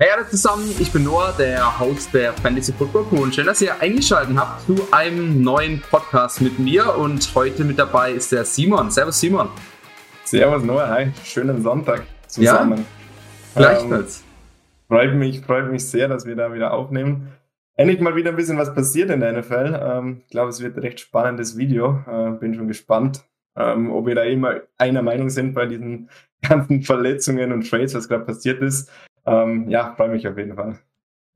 Hey alle zusammen, ich bin Noah, der Host der Fantasy Football Crew und schön, dass ihr eingeschaltet habt zu einem neuen Podcast mit mir und heute mit dabei ist der Simon. Servus Simon. Servus Noah, hi, schönen Sonntag zusammen. Ja, gleichfalls. Ähm, freut, mich, freut mich sehr, dass wir da wieder aufnehmen. Endlich mal wieder ein bisschen was passiert in der NFL. Ähm, ich glaube, es wird ein recht spannendes Video. Äh, bin schon gespannt, ähm, ob wir da immer einer Meinung sind bei diesen ganzen Verletzungen und Trades, was gerade passiert ist. Ähm, ja, freue mich auf jeden Fall.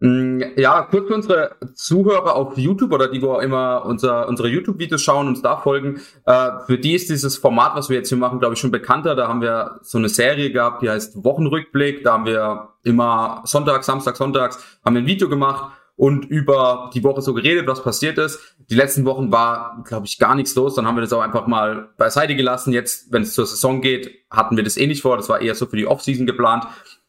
Mm, ja, kurz für unsere Zuhörer auf YouTube oder die, wo immer unser, unsere YouTube-Videos schauen, uns da folgen. Äh, für die ist dieses Format, was wir jetzt hier machen, glaube ich, schon bekannter. Da haben wir so eine Serie gehabt, die heißt Wochenrückblick. Da haben wir immer Sonntag, Samstag, Sonntags haben wir ein Video gemacht und über die Woche so geredet, was passiert ist. Die letzten Wochen war, glaube ich, gar nichts los. Dann haben wir das auch einfach mal beiseite gelassen. Jetzt, wenn es zur Saison geht, hatten wir das eh nicht vor. Das war eher so für die Offseason geplant.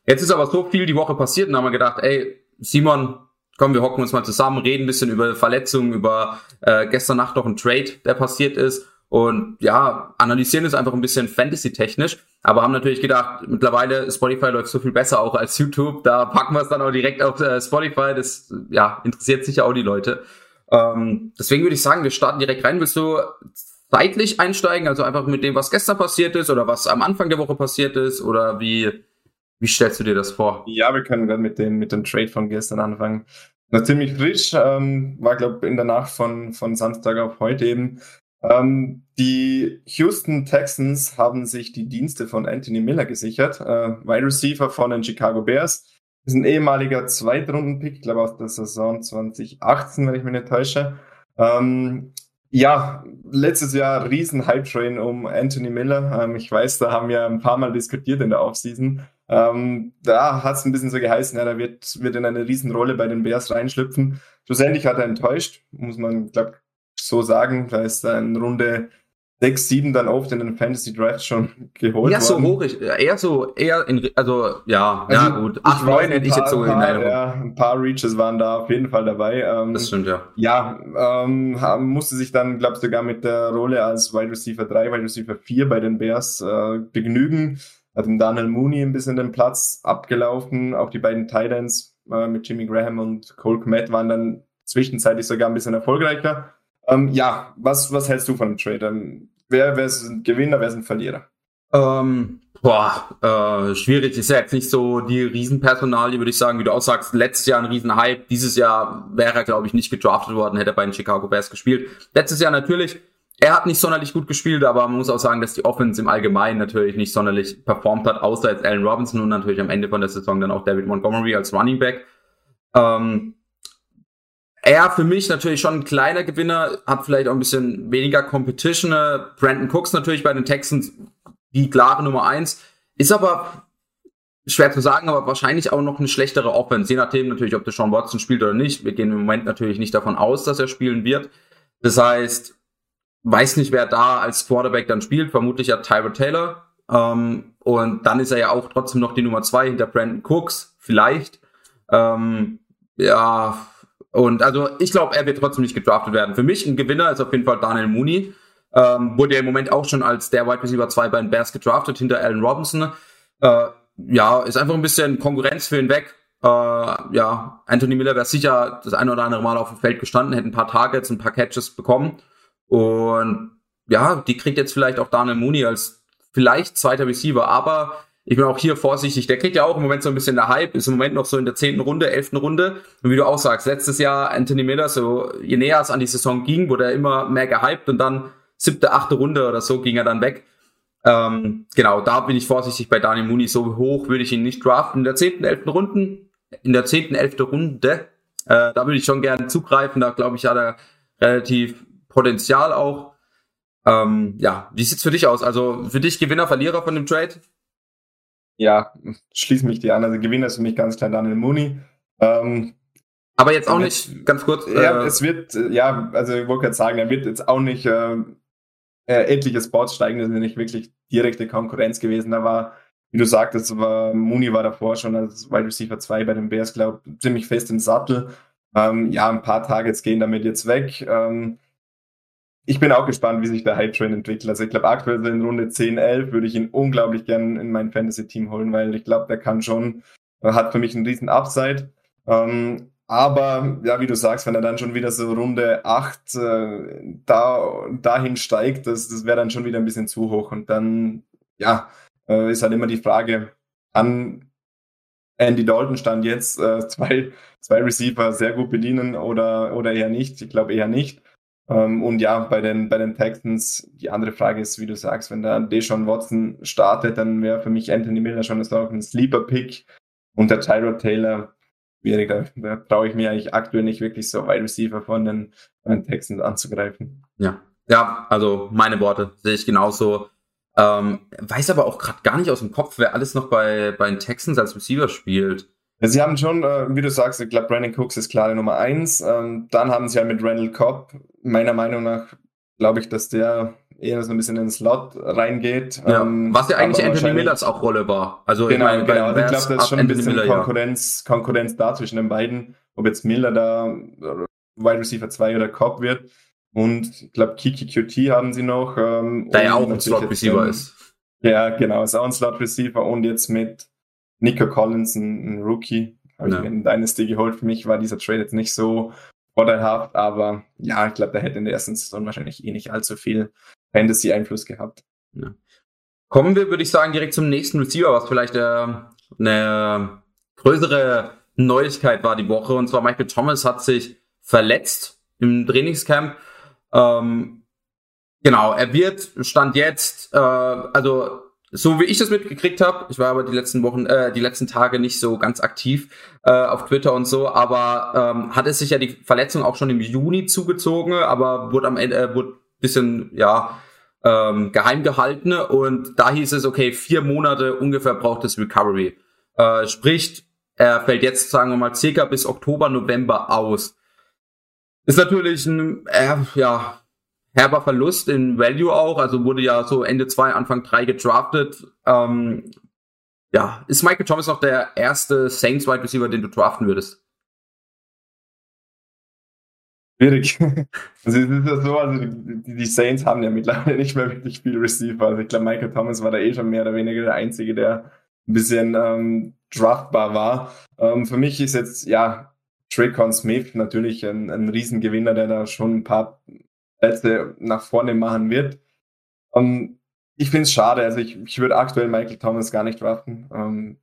Jetzt ist aber so viel die Woche passiert und haben wir gedacht, ey, Simon, komm, wir hocken uns mal zusammen, reden ein bisschen über Verletzungen, über äh, gestern Nacht noch ein Trade, der passiert ist und ja, analysieren es einfach ein bisschen Fantasy-technisch, aber haben natürlich gedacht, mittlerweile Spotify läuft so viel besser auch als YouTube, da packen wir es dann auch direkt auf äh, Spotify, das ja, interessiert sicher auch die Leute. Ähm, deswegen würde ich sagen, wir starten direkt rein. Willst du zeitlich einsteigen, also einfach mit dem, was gestern passiert ist oder was am Anfang der Woche passiert ist oder wie wie stellst du dir das vor? Ja, wir können gerade mit dem, mit dem Trade von gestern anfangen. Na, ziemlich frisch, ähm, war, glaube in der Nacht von, von Samstag auf heute eben. Ähm, die Houston Texans haben sich die Dienste von Anthony Miller gesichert, äh, Wide Receiver von den Chicago Bears. Ist ein ehemaliger Zweitrunden-Pick, glaube aus der Saison 2018, wenn ich mich nicht täusche. Ähm, ja, letztes Jahr riesen Hype-Train um Anthony Miller. Ähm, ich weiß, da haben wir ein paar Mal diskutiert in der Offseason. Ähm, da hat es ein bisschen so geheißen, ja, da wird, wird in eine Riesenrolle bei den Bears reinschlüpfen. Schlussendlich hat er enttäuscht, muss man, glaube so sagen. Da ist er in Runde 6, 7 dann oft in den Fantasy Draft schon geholt ja, so hoch, ich, eher so, eher in, also ja, also, ja gut, 8, 9 hätte ich jetzt so in Erinnerung. Ja, ein paar Reaches waren da auf jeden Fall dabei. Ähm, das stimmt, ja. Ja, ähm, musste sich dann, glaube ich, sogar mit der Rolle als Wide Receiver 3, Wide Receiver 4 bei den Bears äh, begnügen hat dem Daniel Mooney ein bisschen den Platz abgelaufen. Auch die beiden Titans äh, mit Jimmy Graham und Cole Kmet waren dann zwischenzeitlich sogar ein bisschen erfolgreicher. Ähm, ja, was, was hältst du von dem Trade? Ähm, wer, wer ist ein Gewinner, wer ist ein Verlierer? Ähm, boah, äh, schwierig. Ist ja jetzt nicht so die Riesenpersonalie, würde ich sagen, wie du auch sagst. Letztes Jahr ein Riesenhype. Dieses Jahr wäre er, glaube ich, nicht gedraftet worden, hätte er bei den Chicago Bears gespielt. Letztes Jahr natürlich er hat nicht sonderlich gut gespielt, aber man muss auch sagen, dass die Offense im Allgemeinen natürlich nicht sonderlich performt hat, außer jetzt Allen Robinson und natürlich am Ende von der Saison dann auch David Montgomery als Running Back. Ähm, er für mich natürlich schon ein kleiner Gewinner, hat vielleicht auch ein bisschen weniger Competition. Brandon Cooks natürlich bei den Texans die klare Nummer eins, ist aber schwer zu sagen, aber wahrscheinlich auch noch eine schlechtere Offense, je nachdem natürlich, ob der Sean Watson spielt oder nicht. Wir gehen im Moment natürlich nicht davon aus, dass er spielen wird. Das heißt, weiß nicht, wer da als Quarterback dann spielt, vermutlich ja Tyrod Taylor. Ähm, und dann ist er ja auch trotzdem noch die Nummer zwei hinter Brandon Cooks, vielleicht. Ähm, ja, und also ich glaube, er wird trotzdem nicht gedraftet werden. Für mich ein Gewinner ist auf jeden Fall Daniel Mooney. Ähm, wurde ja im Moment auch schon als der Wide Receiver 2 bei den Bears gedraftet, hinter Allen Robinson. Äh, ja, ist einfach ein bisschen Konkurrenz für ihn weg. Äh, ja, Anthony Miller wäre sicher das eine oder andere Mal auf dem Feld gestanden, hätte ein paar Targets, ein paar Catches bekommen. Und ja, die kriegt jetzt vielleicht auch Daniel Mooney als vielleicht zweiter Receiver, aber ich bin auch hier vorsichtig. Der kriegt ja auch im Moment so ein bisschen der Hype, ist im Moment noch so in der zehnten Runde, elften Runde. Und wie du auch sagst, letztes Jahr Anthony Miller, so je näher es an die Saison ging, wurde er immer mehr gehypt und dann siebte, achte Runde oder so ging er dann weg. Ähm, genau, da bin ich vorsichtig bei Daniel Mooney. So hoch würde ich ihn nicht draften. In der zehnten, elften Runden, in der zehnten, elften Runde, äh, da würde ich schon gerne zugreifen. Da glaube ich, hat er relativ Potenzial auch. Ähm, ja, wie sieht's für dich aus? Also für dich Gewinner, Verlierer von dem Trade? Ja, schließe mich dir an. Also Gewinner ist für mich ganz klar Daniel Mooney. Ähm, aber jetzt auch nicht, ganz kurz. Ja, äh, es wird, ja, also ich wollte gerade sagen, er wird jetzt auch nicht äh, äh, etliche Spots steigen, das ist nicht wirklich direkte Konkurrenz gewesen. Da war, wie du sagtest, war, Mooney war davor schon als Wide Receiver 2 bei den Bears, glaube ziemlich fest im Sattel. Ähm, ja, ein paar Targets gehen damit jetzt weg. Ähm, ich bin auch gespannt, wie sich der Hype Train entwickelt. Also ich glaube, aktuell in Runde 10, 11 würde ich ihn unglaublich gern in mein Fantasy-Team holen, weil ich glaube, der kann schon hat für mich einen riesen Upside. Ähm, aber ja, wie du sagst, wenn er dann schon wieder so Runde 8 äh, da, dahin steigt, das, das wäre dann schon wieder ein bisschen zu hoch. Und dann, ja, äh, ist halt immer die Frage, an Andy Dalton stand jetzt äh, zwei, zwei Receiver sehr gut bedienen oder, oder eher nicht. Ich glaube eher nicht. Ähm, und ja, bei den, bei den Texans, die andere Frage ist, wie du sagst, wenn da Deshaun Watson startet, dann wäre für mich Anthony Miller schon ein Sleeper-Pick und der Tyrod Taylor schwierig. Da, da traue ich mir eigentlich aktuell nicht wirklich so Wide Receiver von den, den Texans anzugreifen. Ja. Ja, also meine Worte sehe ich genauso. Ähm, weiß aber auch gerade gar nicht aus dem Kopf, wer alles noch bei, bei den Texans als Receiver spielt. Sie haben schon, äh, wie du sagst, ich glaube, Brandon Cooks ist klare Nummer eins. Ähm, dann haben sie ja mit Randall Cobb, meiner Meinung nach, glaube ich, dass der eher so ein bisschen in den Slot reingeht. Ja, ähm, was ja eigentlich Anthony Millers auch Rolle war. Also genau, meine, genau. Ich glaube, da ist schon ein bisschen Miller, Konkurrenz, ja. Konkurrenz da zwischen den beiden. Ob jetzt Miller da Wide Receiver 2 oder Cobb wird. Und ich glaube, Kiki QT haben sie noch. Ähm, Der ja auch ein Slot Receiver ist. Ja, genau, ist auch ein Slot Receiver. Und jetzt mit Nico Collins, ein, ein Rookie, habe ja. ich mir in Dynasty geholt. Für mich war dieser Trade jetzt nicht so vorteilhaft, aber ja, ich glaube, der hätte in der ersten Saison wahrscheinlich eh nicht allzu viel Fantasy-Einfluss gehabt. Ja. Kommen wir, würde ich sagen, direkt zum nächsten Receiver, was vielleicht äh, eine größere Neuigkeit war die Woche. Und zwar Michael Thomas hat sich verletzt im Trainingscamp. Ähm, genau, er wird, stand jetzt, äh, also so wie ich das mitgekriegt habe, ich war aber die letzten Wochen, äh, die letzten Tage nicht so ganz aktiv äh, auf Twitter und so, aber ähm, hat es sich ja die Verletzung auch schon im Juni zugezogen, aber wurde am Ende, äh, wurde bisschen, ja, ähm, geheim gehalten und da hieß es, okay, vier Monate ungefähr braucht es Recovery. Äh, sprich, er fällt jetzt, sagen wir mal, circa bis Oktober, November aus. Ist natürlich ein, äh, ja, herber Verlust in Value auch, also wurde ja so Ende 2, Anfang 3 gedraftet. Ähm, ja, ist Michael Thomas noch der erste Saints Wide Receiver, den du draften würdest? Schwierig. Also es ist ja so, also die, die, Saints haben ja mittlerweile nicht mehr wirklich viel Receiver. Also ich glaube, Michael Thomas war da eh schon mehr oder weniger der Einzige, der ein bisschen ähm, draftbar war. Ähm, für mich ist jetzt, ja, Traycon Smith natürlich ein, ein Riesengewinner, der da schon ein paar Plätze nach vorne machen wird. Ähm, ich finde es schade, also ich, ich würde aktuell Michael Thomas gar nicht draften. Ähm,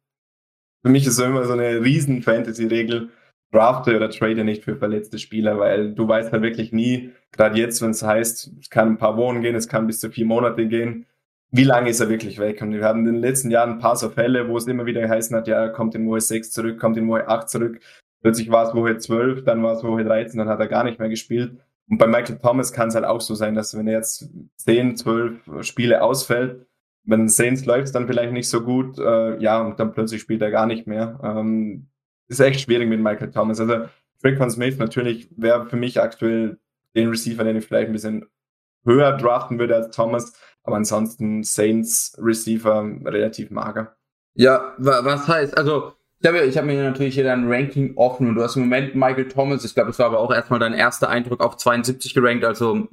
für mich ist es immer so eine riesen Fantasy-Regel, drafte oder trade nicht für verletzte Spieler, weil du weißt halt wirklich nie, gerade jetzt, wenn es heißt, es kann ein paar Wochen gehen, es kann bis zu vier Monate gehen, wie lange ist er wirklich weg? Und wir haben in den letzten Jahren ein paar so Fälle, wo es immer wieder geheißen hat, ja, er kommt in Woche 6 zurück, kommt in Woche 8 zurück. Plötzlich war es Woche 12, dann war es Woche 13, dann hat er gar nicht mehr gespielt. Und bei Michael Thomas kann es halt auch so sein, dass wenn er jetzt 10, 12 Spiele ausfällt, wenn Saints läuft dann vielleicht nicht so gut, äh, ja, und dann plötzlich spielt er gar nicht mehr. Ähm, ist echt schwierig mit Michael Thomas. Also Traquan Smith natürlich wäre für mich aktuell den Receiver, den ich vielleicht ein bisschen höher draften würde als Thomas, aber ansonsten Saints Receiver relativ mager. Ja, was heißt, also ich habe, ich habe mir natürlich hier dein Ranking offen und du hast im Moment Michael Thomas, ich glaube, das war aber auch erstmal dein erster Eindruck auf 72 gerankt, also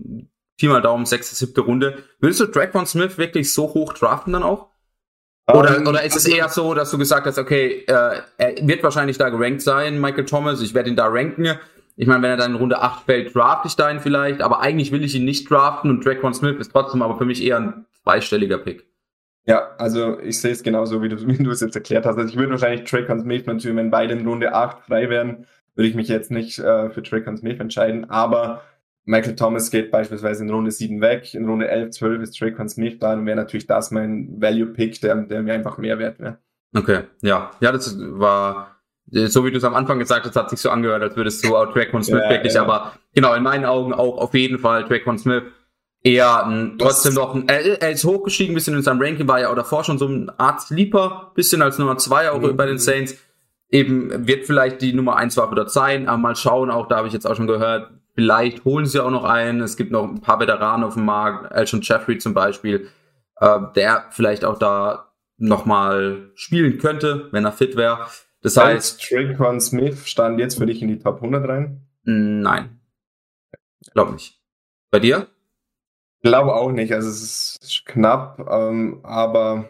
viermal Daumen, sechste, siebte Runde. Würdest du Drake Smith wirklich so hoch draften dann auch? Oder, um, ähm, oder ist es also eher so, dass du gesagt hast, okay, äh, er wird wahrscheinlich da gerankt sein, Michael Thomas, ich werde ihn da ranken. Ich meine, wenn er dann in Runde 8 fällt, draft ich da ihn vielleicht, aber eigentlich will ich ihn nicht draften und Drake Smith ist trotzdem aber für mich eher ein zweistelliger Pick. Ja, also ich sehe es genauso, wie du, wie du es jetzt erklärt hast. Also ich würde wahrscheinlich Tracon Smith natürlich, wenn beide in Runde 8 frei wären, würde ich mich jetzt nicht äh, für Tracon Smith entscheiden. Aber Michael Thomas geht beispielsweise in Runde 7 weg, in Runde 11, 12 ist Tracon Smith da und wäre natürlich das mein Value-Pick, der, der mir einfach mehr wert wäre. Okay, ja. Ja, das war, so wie du es am Anfang gesagt hast, hat sich so angehört, als würdest du auch Tracon Smith ja, wirklich, ja. aber genau, in meinen Augen auch auf jeden Fall Tracon Smith eher ein, trotzdem noch ein, er, er ist hochgestiegen, bisschen in seinem Ranking, war ja auch davor schon so ein Art Sleeper, bisschen als Nummer zwei auch mhm. bei den Saints. Eben wird vielleicht die Nummer eins Waffe dort sein, aber mal schauen, auch da habe ich jetzt auch schon gehört, vielleicht holen sie auch noch einen. Es gibt noch ein paar Veteranen auf dem Markt, Elton Jeffrey zum Beispiel, äh, der vielleicht auch da nochmal spielen könnte, wenn er fit wäre. Das heißt. Traquan Smith stand jetzt für dich in die Top 100 rein? Nein. Glaub nicht. Bei dir? Glaube auch nicht. Also es ist knapp, ähm, aber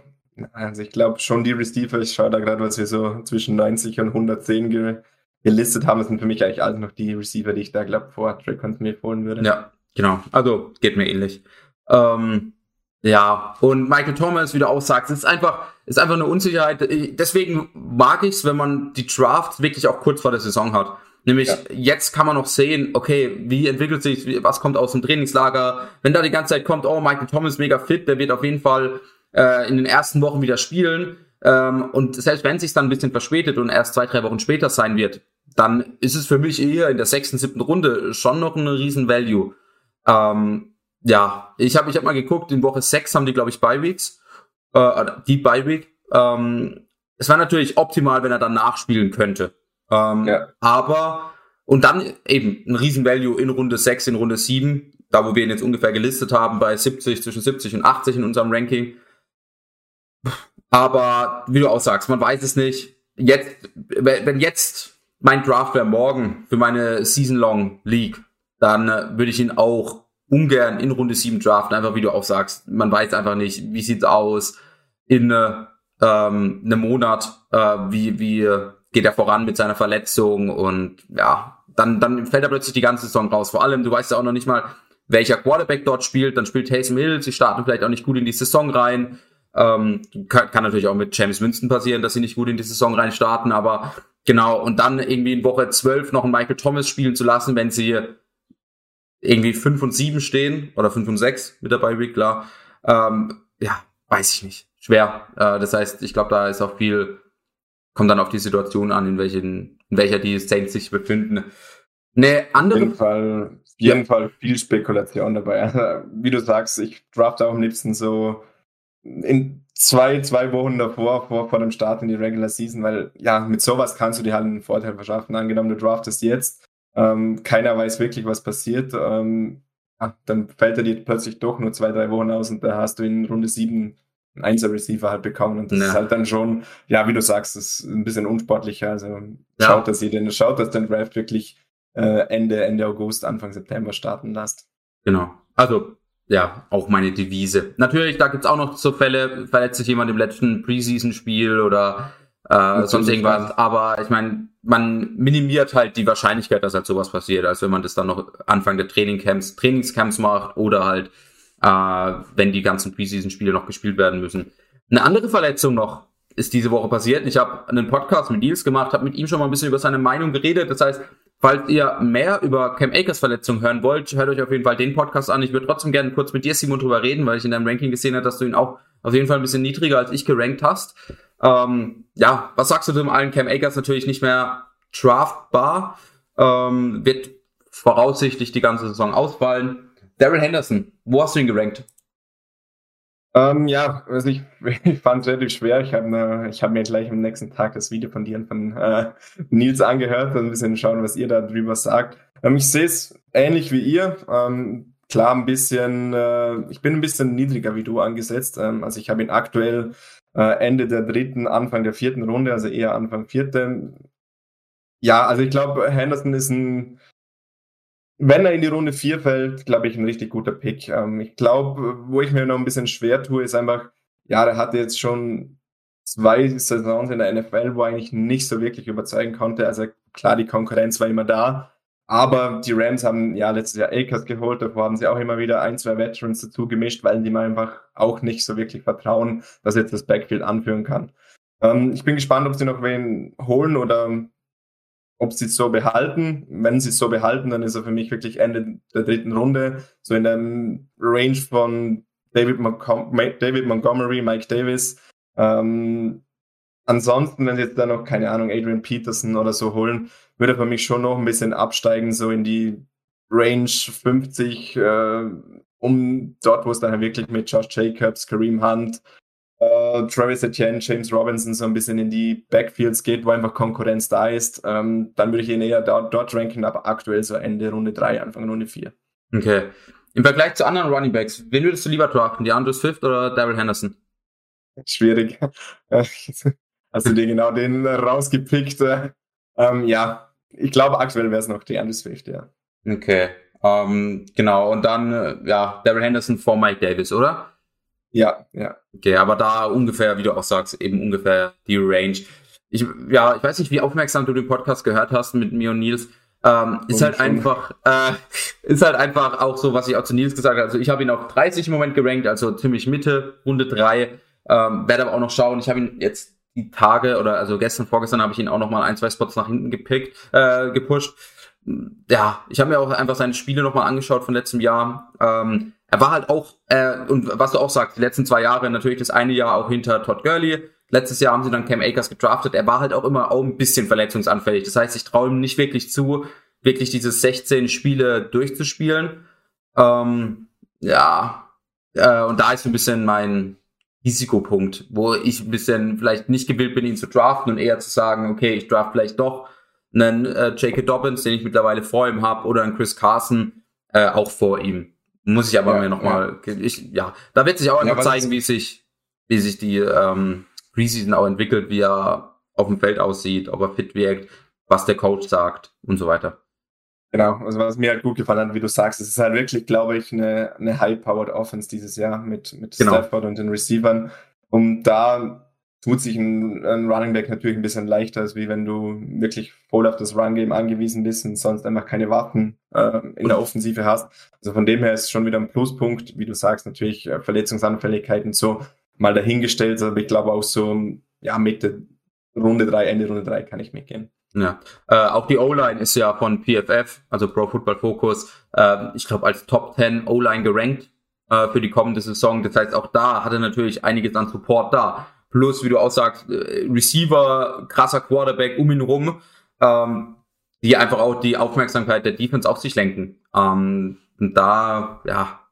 Also ich glaube schon die Receiver, ich schaue da gerade, was wir so zwischen 90 und 110 ge gelistet haben, das sind für mich eigentlich alle noch die Receiver, die ich da glaube vor Traquan Smith holen würde. Ja, genau. Also geht mir ähnlich. Ähm, ja, und Michael Thomas, wie du auch sagst, ist einfach, ist einfach eine Unsicherheit. Deswegen mag ich es, wenn man die Draft wirklich auch kurz vor der Saison hat. Nämlich ja. jetzt kann man noch sehen, okay, wie entwickelt sich, was kommt aus dem Trainingslager. Wenn da die ganze Zeit kommt, oh, Michael Thomas mega fit, der wird auf jeden Fall äh, in den ersten Wochen wieder spielen. Ähm, und selbst wenn es sich dann ein bisschen verspätet und erst zwei, drei Wochen später sein wird, dann ist es für mich eher in der sechsten, siebten Runde schon noch ein riesen Value. Ähm, ja, ich habe ich hab mal geguckt, in Woche sechs haben die, glaube ich, Bye Weeks. Äh, die Bye Week. Ähm, es war natürlich optimal, wenn er dann nachspielen könnte. Ähm, ja. Aber, und dann eben ein Riesen-Value in Runde 6, in Runde 7, da wo wir ihn jetzt ungefähr gelistet haben, bei 70, zwischen 70 und 80 in unserem Ranking. Aber wie du auch sagst, man weiß es nicht. Jetzt, wenn jetzt mein Draft wäre morgen für meine Season-Long League, dann äh, würde ich ihn auch ungern in Runde 7 draften, einfach wie du auch sagst. Man weiß einfach nicht, wie sieht's aus in äh, ähm, einem Monat, äh, wie, wie geht er voran mit seiner Verletzung und ja, dann, dann fällt er plötzlich die ganze Saison raus. Vor allem, du weißt ja auch noch nicht mal, welcher Quarterback dort spielt. Dann spielt Taysom Hill, sie starten vielleicht auch nicht gut in die Saison rein. Ähm, kann, kann natürlich auch mit James Winston passieren, dass sie nicht gut in die Saison rein starten, aber genau, und dann irgendwie in Woche 12 noch einen Michael Thomas spielen zu lassen, wenn sie irgendwie 5 und 7 stehen oder 5 und 6 mit dabei, Week, klar. Ähm, ja, weiß ich nicht. Schwer. Äh, das heißt, ich glaube, da ist auch viel kommt dann auf die Situation an, in, welchen, in welcher die Saints sich befinden. Eine andere. Auf jeden Fall, auf jeden ja. Fall viel Spekulation dabei. Also, wie du sagst, ich draft auch am liebsten so in zwei, zwei Wochen davor, vor, vor dem Start in die Regular Season, weil ja, mit sowas kannst du dir halt einen Vorteil verschaffen. Angenommen, du draftest jetzt, ähm, keiner weiß wirklich, was passiert. Ähm, ja, dann fällt er dir plötzlich doch nur zwei, drei Wochen aus und da hast du in Runde sieben einen Einser-Receiver halt bekommen. Und das ja. ist halt dann schon, ja, wie du sagst, ist ein bisschen unsportlicher. Also ja. schaut, dass ihr den, schaut, dass den Draft wirklich äh, Ende, Ende August, Anfang September starten lasst. Genau. Also, ja, auch meine Devise. Natürlich, da gibt's auch noch so Fälle, verletzt sich jemand im letzten Preseason-Spiel oder äh, sonst irgendwas. Aber ich meine, man minimiert halt die Wahrscheinlichkeit, dass halt sowas passiert, als wenn man das dann noch Anfang der Trainingcamps, Trainingscamps macht oder halt äh, wenn die ganzen Preseason-Spiele noch gespielt werden müssen. Eine andere Verletzung noch ist diese Woche passiert. Ich habe einen Podcast mit Nils gemacht, habe mit ihm schon mal ein bisschen über seine Meinung geredet. Das heißt, falls ihr mehr über Cam Akers Verletzung hören wollt, hört euch auf jeden Fall den Podcast an. Ich würde trotzdem gerne kurz mit dir, Simon, drüber reden, weil ich in deinem Ranking gesehen habe, dass du ihn auch auf jeden Fall ein bisschen niedriger als ich gerankt hast. Ähm, ja, was sagst du dem allen? Cam Akers natürlich nicht mehr draftbar, ähm, wird voraussichtlich die ganze Saison ausfallen. Daryl Henderson, wo hast du ihn gerankt? Ähm, ja, also ich, ich fand es relativ schwer. Ich habe ne, hab mir gleich am nächsten Tag das Video von dir und von äh, Nils angehört und ein bisschen schauen, was ihr da drüber sagt. Ähm, ich sehe es ähnlich wie ihr. Ähm, klar, ein bisschen, äh, ich bin ein bisschen niedriger wie du angesetzt. Ähm, also ich habe ihn aktuell äh, Ende der dritten, Anfang der vierten Runde, also eher Anfang vierte. Ja, also ich glaube, Henderson ist ein wenn er in die Runde 4 fällt, glaube ich, ein richtig guter Pick. Ähm, ich glaube, wo ich mir noch ein bisschen schwer tue, ist einfach, ja, der hatte jetzt schon zwei Saisons in der NFL, wo er eigentlich nicht so wirklich überzeugen konnte. Also klar, die Konkurrenz war immer da, aber die Rams haben ja letztes Jahr Akers geholt, davor haben sie auch immer wieder ein, zwei Veterans dazu gemischt, weil die mir einfach auch nicht so wirklich vertrauen, dass jetzt das Backfield anführen kann. Ähm, ich bin gespannt, ob sie noch wen holen oder ob sie es so behalten. Wenn sie es so behalten, dann ist er für mich wirklich Ende der dritten Runde, so in dem Range von David, Montgom David Montgomery, Mike Davis. Ähm, ansonsten, wenn sie jetzt da noch, keine Ahnung, Adrian Peterson oder so holen, würde er für mich schon noch ein bisschen absteigen, so in die Range 50, äh, um dort, wo es dann wirklich mit Josh Jacobs, Kareem Hunt, Travis Etienne, James Robinson so ein bisschen in die Backfields geht, wo einfach Konkurrenz da ist, ähm, dann würde ich ihn eher dort, dort ranken, aber aktuell so Ende Runde 3, Anfang Runde 4. Okay. Im Vergleich zu anderen Running Backs, wen würdest du lieber draften, die Andrew Swift oder Daryl Henderson? Schwierig. Hast du dir genau den rausgepickt? Ähm, ja, ich glaube, aktuell wäre es noch die Andrew Swift, ja. Okay. Ähm, genau, und dann, äh, ja, Daryl Henderson vor Mike Davis, oder? Ja, ja. Okay, aber da ungefähr, wie du auch sagst, eben ungefähr die Range. Ich, ja, ich weiß nicht, wie aufmerksam du den Podcast gehört hast mit mir und Nils. Ähm, ist halt einfach, äh, ist halt einfach auch so, was ich auch zu Nils gesagt habe. Also ich habe ihn auf 30 im Moment gerankt, also ziemlich Mitte, Runde 3. Ähm, werde aber auch noch schauen. Ich habe ihn jetzt die Tage oder also gestern, vorgestern habe ich ihn auch noch mal ein, zwei Spots nach hinten gepickt, äh, gepusht. Ja, ich habe mir auch einfach seine Spiele noch mal angeschaut von letztem Jahr. Ähm, er war halt auch, äh, und was du auch sagst, die letzten zwei Jahre natürlich das eine Jahr auch hinter Todd Gurley. Letztes Jahr haben sie dann Cam Akers gedraftet. Er war halt auch immer auch ein bisschen verletzungsanfällig. Das heißt, ich traue ihm nicht wirklich zu, wirklich diese 16 Spiele durchzuspielen. Ähm, ja, äh, und da ist ein bisschen mein Risikopunkt, wo ich ein bisschen vielleicht nicht gewillt bin, ihn zu draften und eher zu sagen, okay, ich draft vielleicht doch einen äh, J.K. Dobbins, den ich mittlerweile vor ihm habe, oder einen Chris Carson äh, auch vor ihm. Muss ich aber ja, mir nochmal, ja. ich, ja, da wird sich auch einfach ja, zeigen, wie sich, wie sich die ähm, Preseason auch entwickelt, wie er auf dem Feld aussieht, ob er fit wirkt, was der Coach sagt und so weiter. Genau, also was mir halt gut gefallen hat, wie du sagst, es ist halt wirklich, glaube ich, eine, eine high-powered Offense dieses Jahr mit, mit genau. Stafford und den Receivern. Und da tut sich ein, ein Running Back natürlich ein bisschen leichter, als wie wenn du wirklich voll auf das Run-Game angewiesen bist und sonst einfach keine Waffen äh, in der Offensive hast. Also von dem her ist schon wieder ein Pluspunkt, wie du sagst, natürlich äh, Verletzungsanfälligkeiten so mal dahingestellt, aber ich glaube auch so, ja, Mitte Runde drei, Ende Runde drei kann ich mitgehen. Ja, äh, auch die O-Line ist ja von PFF, also Pro Football Focus, äh, ich glaube als Top 10 O-Line gerankt äh, für die kommende Saison. Das heißt, auch da hat er natürlich einiges an Support da. Plus, wie du auch sagst, äh, Receiver, krasser Quarterback um ihn rum, ähm, die einfach auch die Aufmerksamkeit der Defense auf sich lenken. Ähm, und da, ja,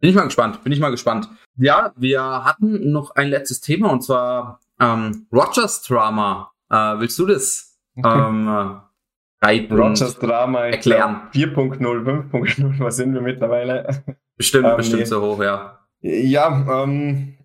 bin ich mal gespannt, bin ich mal gespannt. Ja, wir hatten noch ein letztes Thema und zwar ähm, Rogers Drama. Äh, willst du das ähm, äh, Rogers Drama erklären? 4.0, 5.0, was sind wir mittlerweile? Bestimmt, ähm, bestimmt nee. so hoch, ja. Ja, ähm,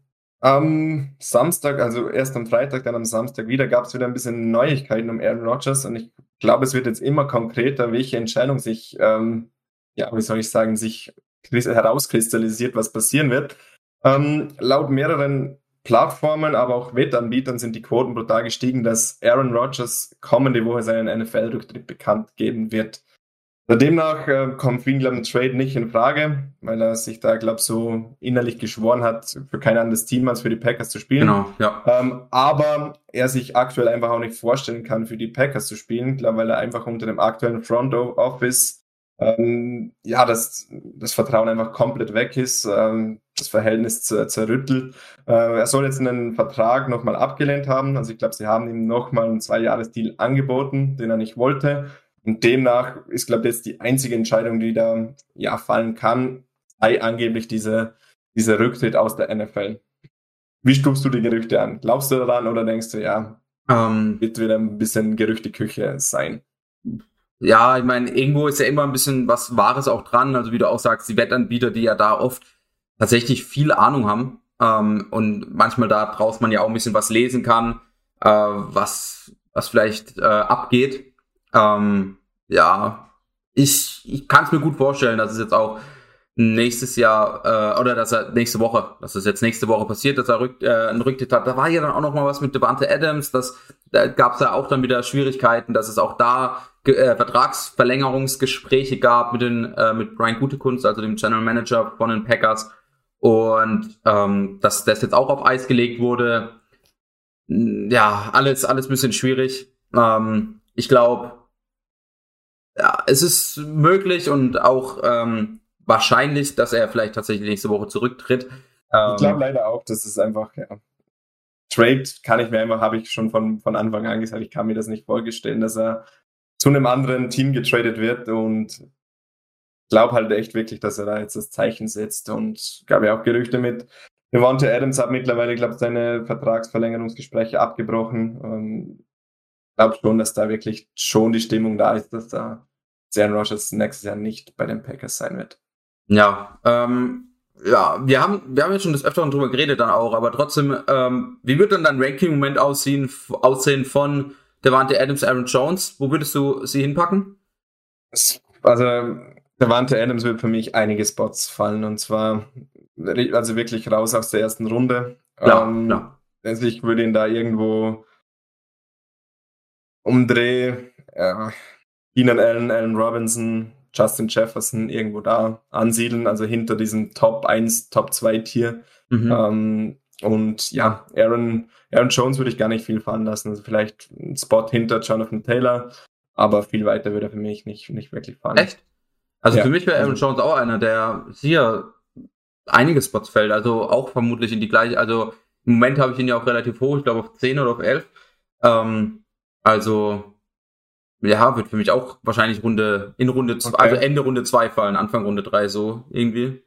am Samstag, also erst am Freitag, dann am Samstag wieder, gab es wieder ein bisschen Neuigkeiten um Aaron Rodgers und ich glaube, es wird jetzt immer konkreter, welche Entscheidung sich, ähm, ja, wie soll ich sagen, sich herauskristallisiert, was passieren wird. Ähm, laut mehreren Plattformen, aber auch Wettanbietern sind die Quoten brutal gestiegen, dass Aaron Rodgers kommende Woche seinen NFL-Rücktritt bekannt geben wird. Demnach äh, kommt ein Trade nicht in Frage, weil er sich da, glaube so innerlich geschworen hat, für kein anderes Team als für die Packers zu spielen. Genau, ja. Ähm, aber er sich aktuell einfach auch nicht vorstellen kann, für die Packers zu spielen, glaube weil er einfach unter dem aktuellen Front Office ähm, ja, das, das Vertrauen einfach komplett weg ist, ähm, das Verhältnis zerrüttelt. Äh, er soll jetzt einen Vertrag nochmal abgelehnt haben. Also ich glaube, sie haben ihm nochmal einen Zwei-Jahres-Deal angeboten, den er nicht wollte. Und demnach ist, glaube ich, jetzt die einzige Entscheidung, die da ja fallen kann, sei angeblich diese, dieser Rücktritt aus der NFL. Wie stufst du die Gerüchte an? Glaubst du daran oder denkst du, ja, ähm, wird wieder ein bisschen Gerüchteküche sein? Ja, ich meine, irgendwo ist ja immer ein bisschen was Wahres auch dran. Also wie du auch sagst, die Wettanbieter, die ja da oft tatsächlich viel Ahnung haben ähm, und manchmal da draußen man ja auch ein bisschen was lesen kann, äh, was, was vielleicht äh, abgeht. Ähm, ja, ich, ich kann es mir gut vorstellen, dass es jetzt auch nächstes Jahr äh, oder dass er nächste Woche, dass es jetzt nächste Woche passiert, dass er rück, äh, einen Rücktritt hat. Da war ja dann auch noch mal was mit Devante Adams, das da gab es ja auch dann wieder Schwierigkeiten, dass es auch da äh, Vertragsverlängerungsgespräche gab mit den äh, mit Brian Gutekunst, also dem General Manager von den Packers und ähm, dass das jetzt auch auf Eis gelegt wurde. Ja, alles alles bisschen schwierig. Ähm, ich glaube, ja, es ist möglich und auch ähm, wahrscheinlich, dass er vielleicht tatsächlich nächste Woche zurücktritt. Ähm, ich glaube leider auch, dass es einfach, ja. Trade kann ich mir immer, habe ich schon von, von Anfang an gesagt, ich kann mir das nicht vorstellen, dass er zu einem anderen Team getradet wird und glaube halt echt wirklich, dass er da jetzt das Zeichen setzt und gab ja auch Gerüchte mit. Devonta Adams hat mittlerweile, glaube ich, seine Vertragsverlängerungsgespräche abgebrochen. Ähm, glaube schon, dass da wirklich schon die Stimmung da ist, dass da Aaron Rodgers nächstes Jahr nicht bei den Packers sein wird. Ja, ähm, ja, wir haben, wir haben ja schon des Öfteren drüber geredet dann auch, aber trotzdem, ähm, wie wird dann dein Ranking-Moment aussehen, aussehen von Devante Adams, Aaron Jones? Wo würdest du sie hinpacken? Also, Devante Adams wird für mich einige Spots fallen und zwar also wirklich raus aus der ersten Runde. Klar, ähm, klar. Also ich würde ihn da irgendwo umdrehen. Ja, Keenan Allen, Allen Robinson, Justin Jefferson irgendwo da ansiedeln, also hinter diesem Top 1, Top 2 Tier. Mhm. Ähm, und ja, Aaron, Aaron Jones würde ich gar nicht viel fahren lassen. Also vielleicht ein Spot hinter Jonathan Taylor, aber viel weiter würde er für mich nicht, nicht wirklich fahren. Echt? Also ja. für mich wäre Aaron also Jones auch einer, der hier einige Spots fällt, also auch vermutlich in die gleiche, also im Moment habe ich ihn ja auch relativ hoch, ich glaube auf 10 oder auf 11. Ähm, also ja, wird für mich auch wahrscheinlich Runde, in Runde, okay. also Ende Runde 2 fallen, Anfang Runde 3 so irgendwie.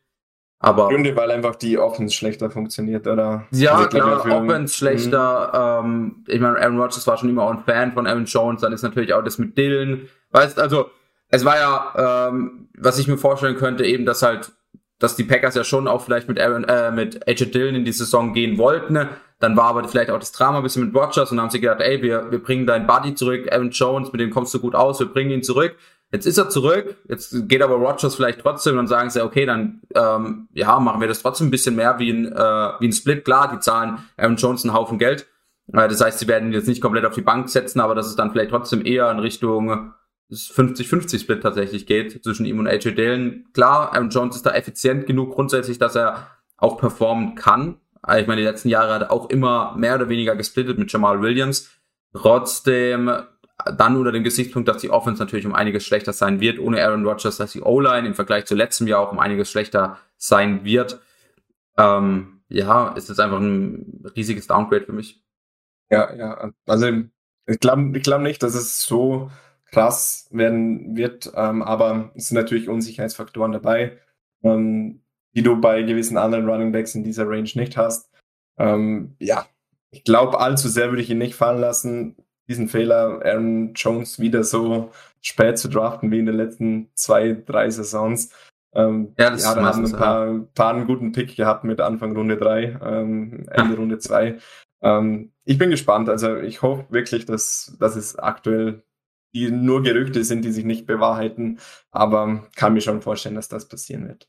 Aber. Gründe, weil einfach die Offense schlechter funktioniert, oder? Ja, also, klar, Offense schlechter. Mhm. Ähm, ich meine, Aaron Rodgers war schon immer auch ein Fan von Aaron Jones, dann ist natürlich auch das mit Dylan. Weißt, also, es war ja, ähm, was ich mir vorstellen könnte, eben, dass halt, dass die Packers ja schon auch vielleicht mit Aaron, äh, mit AJ Dillon in die Saison gehen wollten. Ne? Dann war aber vielleicht auch das Drama ein bisschen mit Rogers und dann haben sie gedacht, ey, wir, wir bringen deinen Buddy zurück, Aaron Jones, mit dem kommst du gut aus, wir bringen ihn zurück. Jetzt ist er zurück, jetzt geht aber Rogers vielleicht trotzdem und dann sagen sie, okay, dann ähm, ja, machen wir das trotzdem ein bisschen mehr wie ein, äh, wie ein Split. Klar, die zahlen Aaron Jones einen Haufen Geld. Äh, das heißt, sie werden jetzt nicht komplett auf die Bank setzen, aber dass es dann vielleicht trotzdem eher in Richtung 50-50 Split tatsächlich geht zwischen ihm und AJ Dillon. Klar, Aaron Jones ist da effizient genug grundsätzlich, dass er auch performen kann. Ah, ich meine, die letzten Jahre hat er auch immer mehr oder weniger gesplittet mit Jamal Williams. Trotzdem dann unter dem Gesichtspunkt, dass die Offense natürlich um einiges schlechter sein wird, ohne Aaron Rodgers, dass die O-Line im Vergleich zu letztem Jahr auch um einiges schlechter sein wird. Ähm, ja, ist das einfach ein riesiges Downgrade für mich. Ja, ja, also ich glaube ich glaub nicht, dass es so krass werden wird, ähm, aber es sind natürlich Unsicherheitsfaktoren dabei. Ähm, die du bei gewissen anderen Running Backs in dieser Range nicht hast. Ähm, ja, ich glaube, allzu sehr würde ich ihn nicht fallen lassen. Diesen Fehler, Aaron Jones wieder so spät zu draften wie in den letzten zwei, drei Saisons. Ähm, ja, das ja, da haben ein paar, ja. paar einen guten Pick gehabt mit Anfang Runde drei, ähm, Ende. Runde zwei. Ähm, ich bin gespannt. Also ich hoffe wirklich, dass, dass es aktuell die nur Gerüchte sind, die sich nicht bewahrheiten, aber kann mir schon vorstellen, dass das passieren wird.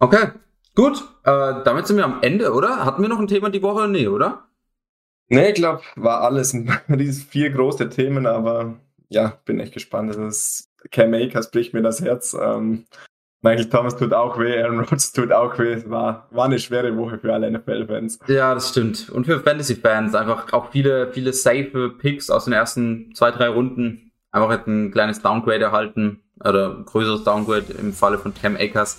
Okay, gut. Äh, damit sind wir am Ende, oder? Hatten wir noch ein Thema die Woche? Nee, oder? Nee, ich glaube, war alles diese vier große Themen, aber ja, bin echt gespannt. Das ist, Cam Akers bricht mir das Herz. Ähm, Michael Thomas tut auch weh, Aaron Rodgers tut auch weh. Es war, war eine schwere Woche für alle NFL-Fans. Ja, das stimmt. Und für Fantasy-Fans einfach auch viele, viele safe Picks aus den ersten zwei, drei Runden. Einfach ein kleines Downgrade erhalten oder größeres Downgrade im Falle von Cam Akers.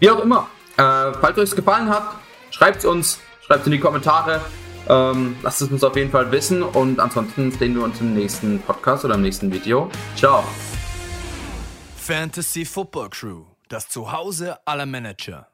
Wie auch immer. Äh, falls euch es gefallen hat, schreibt es uns, schreibt es in die Kommentare. Ähm, lasst es uns auf jeden Fall wissen und ansonsten sehen wir uns im nächsten Podcast oder im nächsten Video. Ciao. Fantasy Football Crew, das Zuhause aller Manager.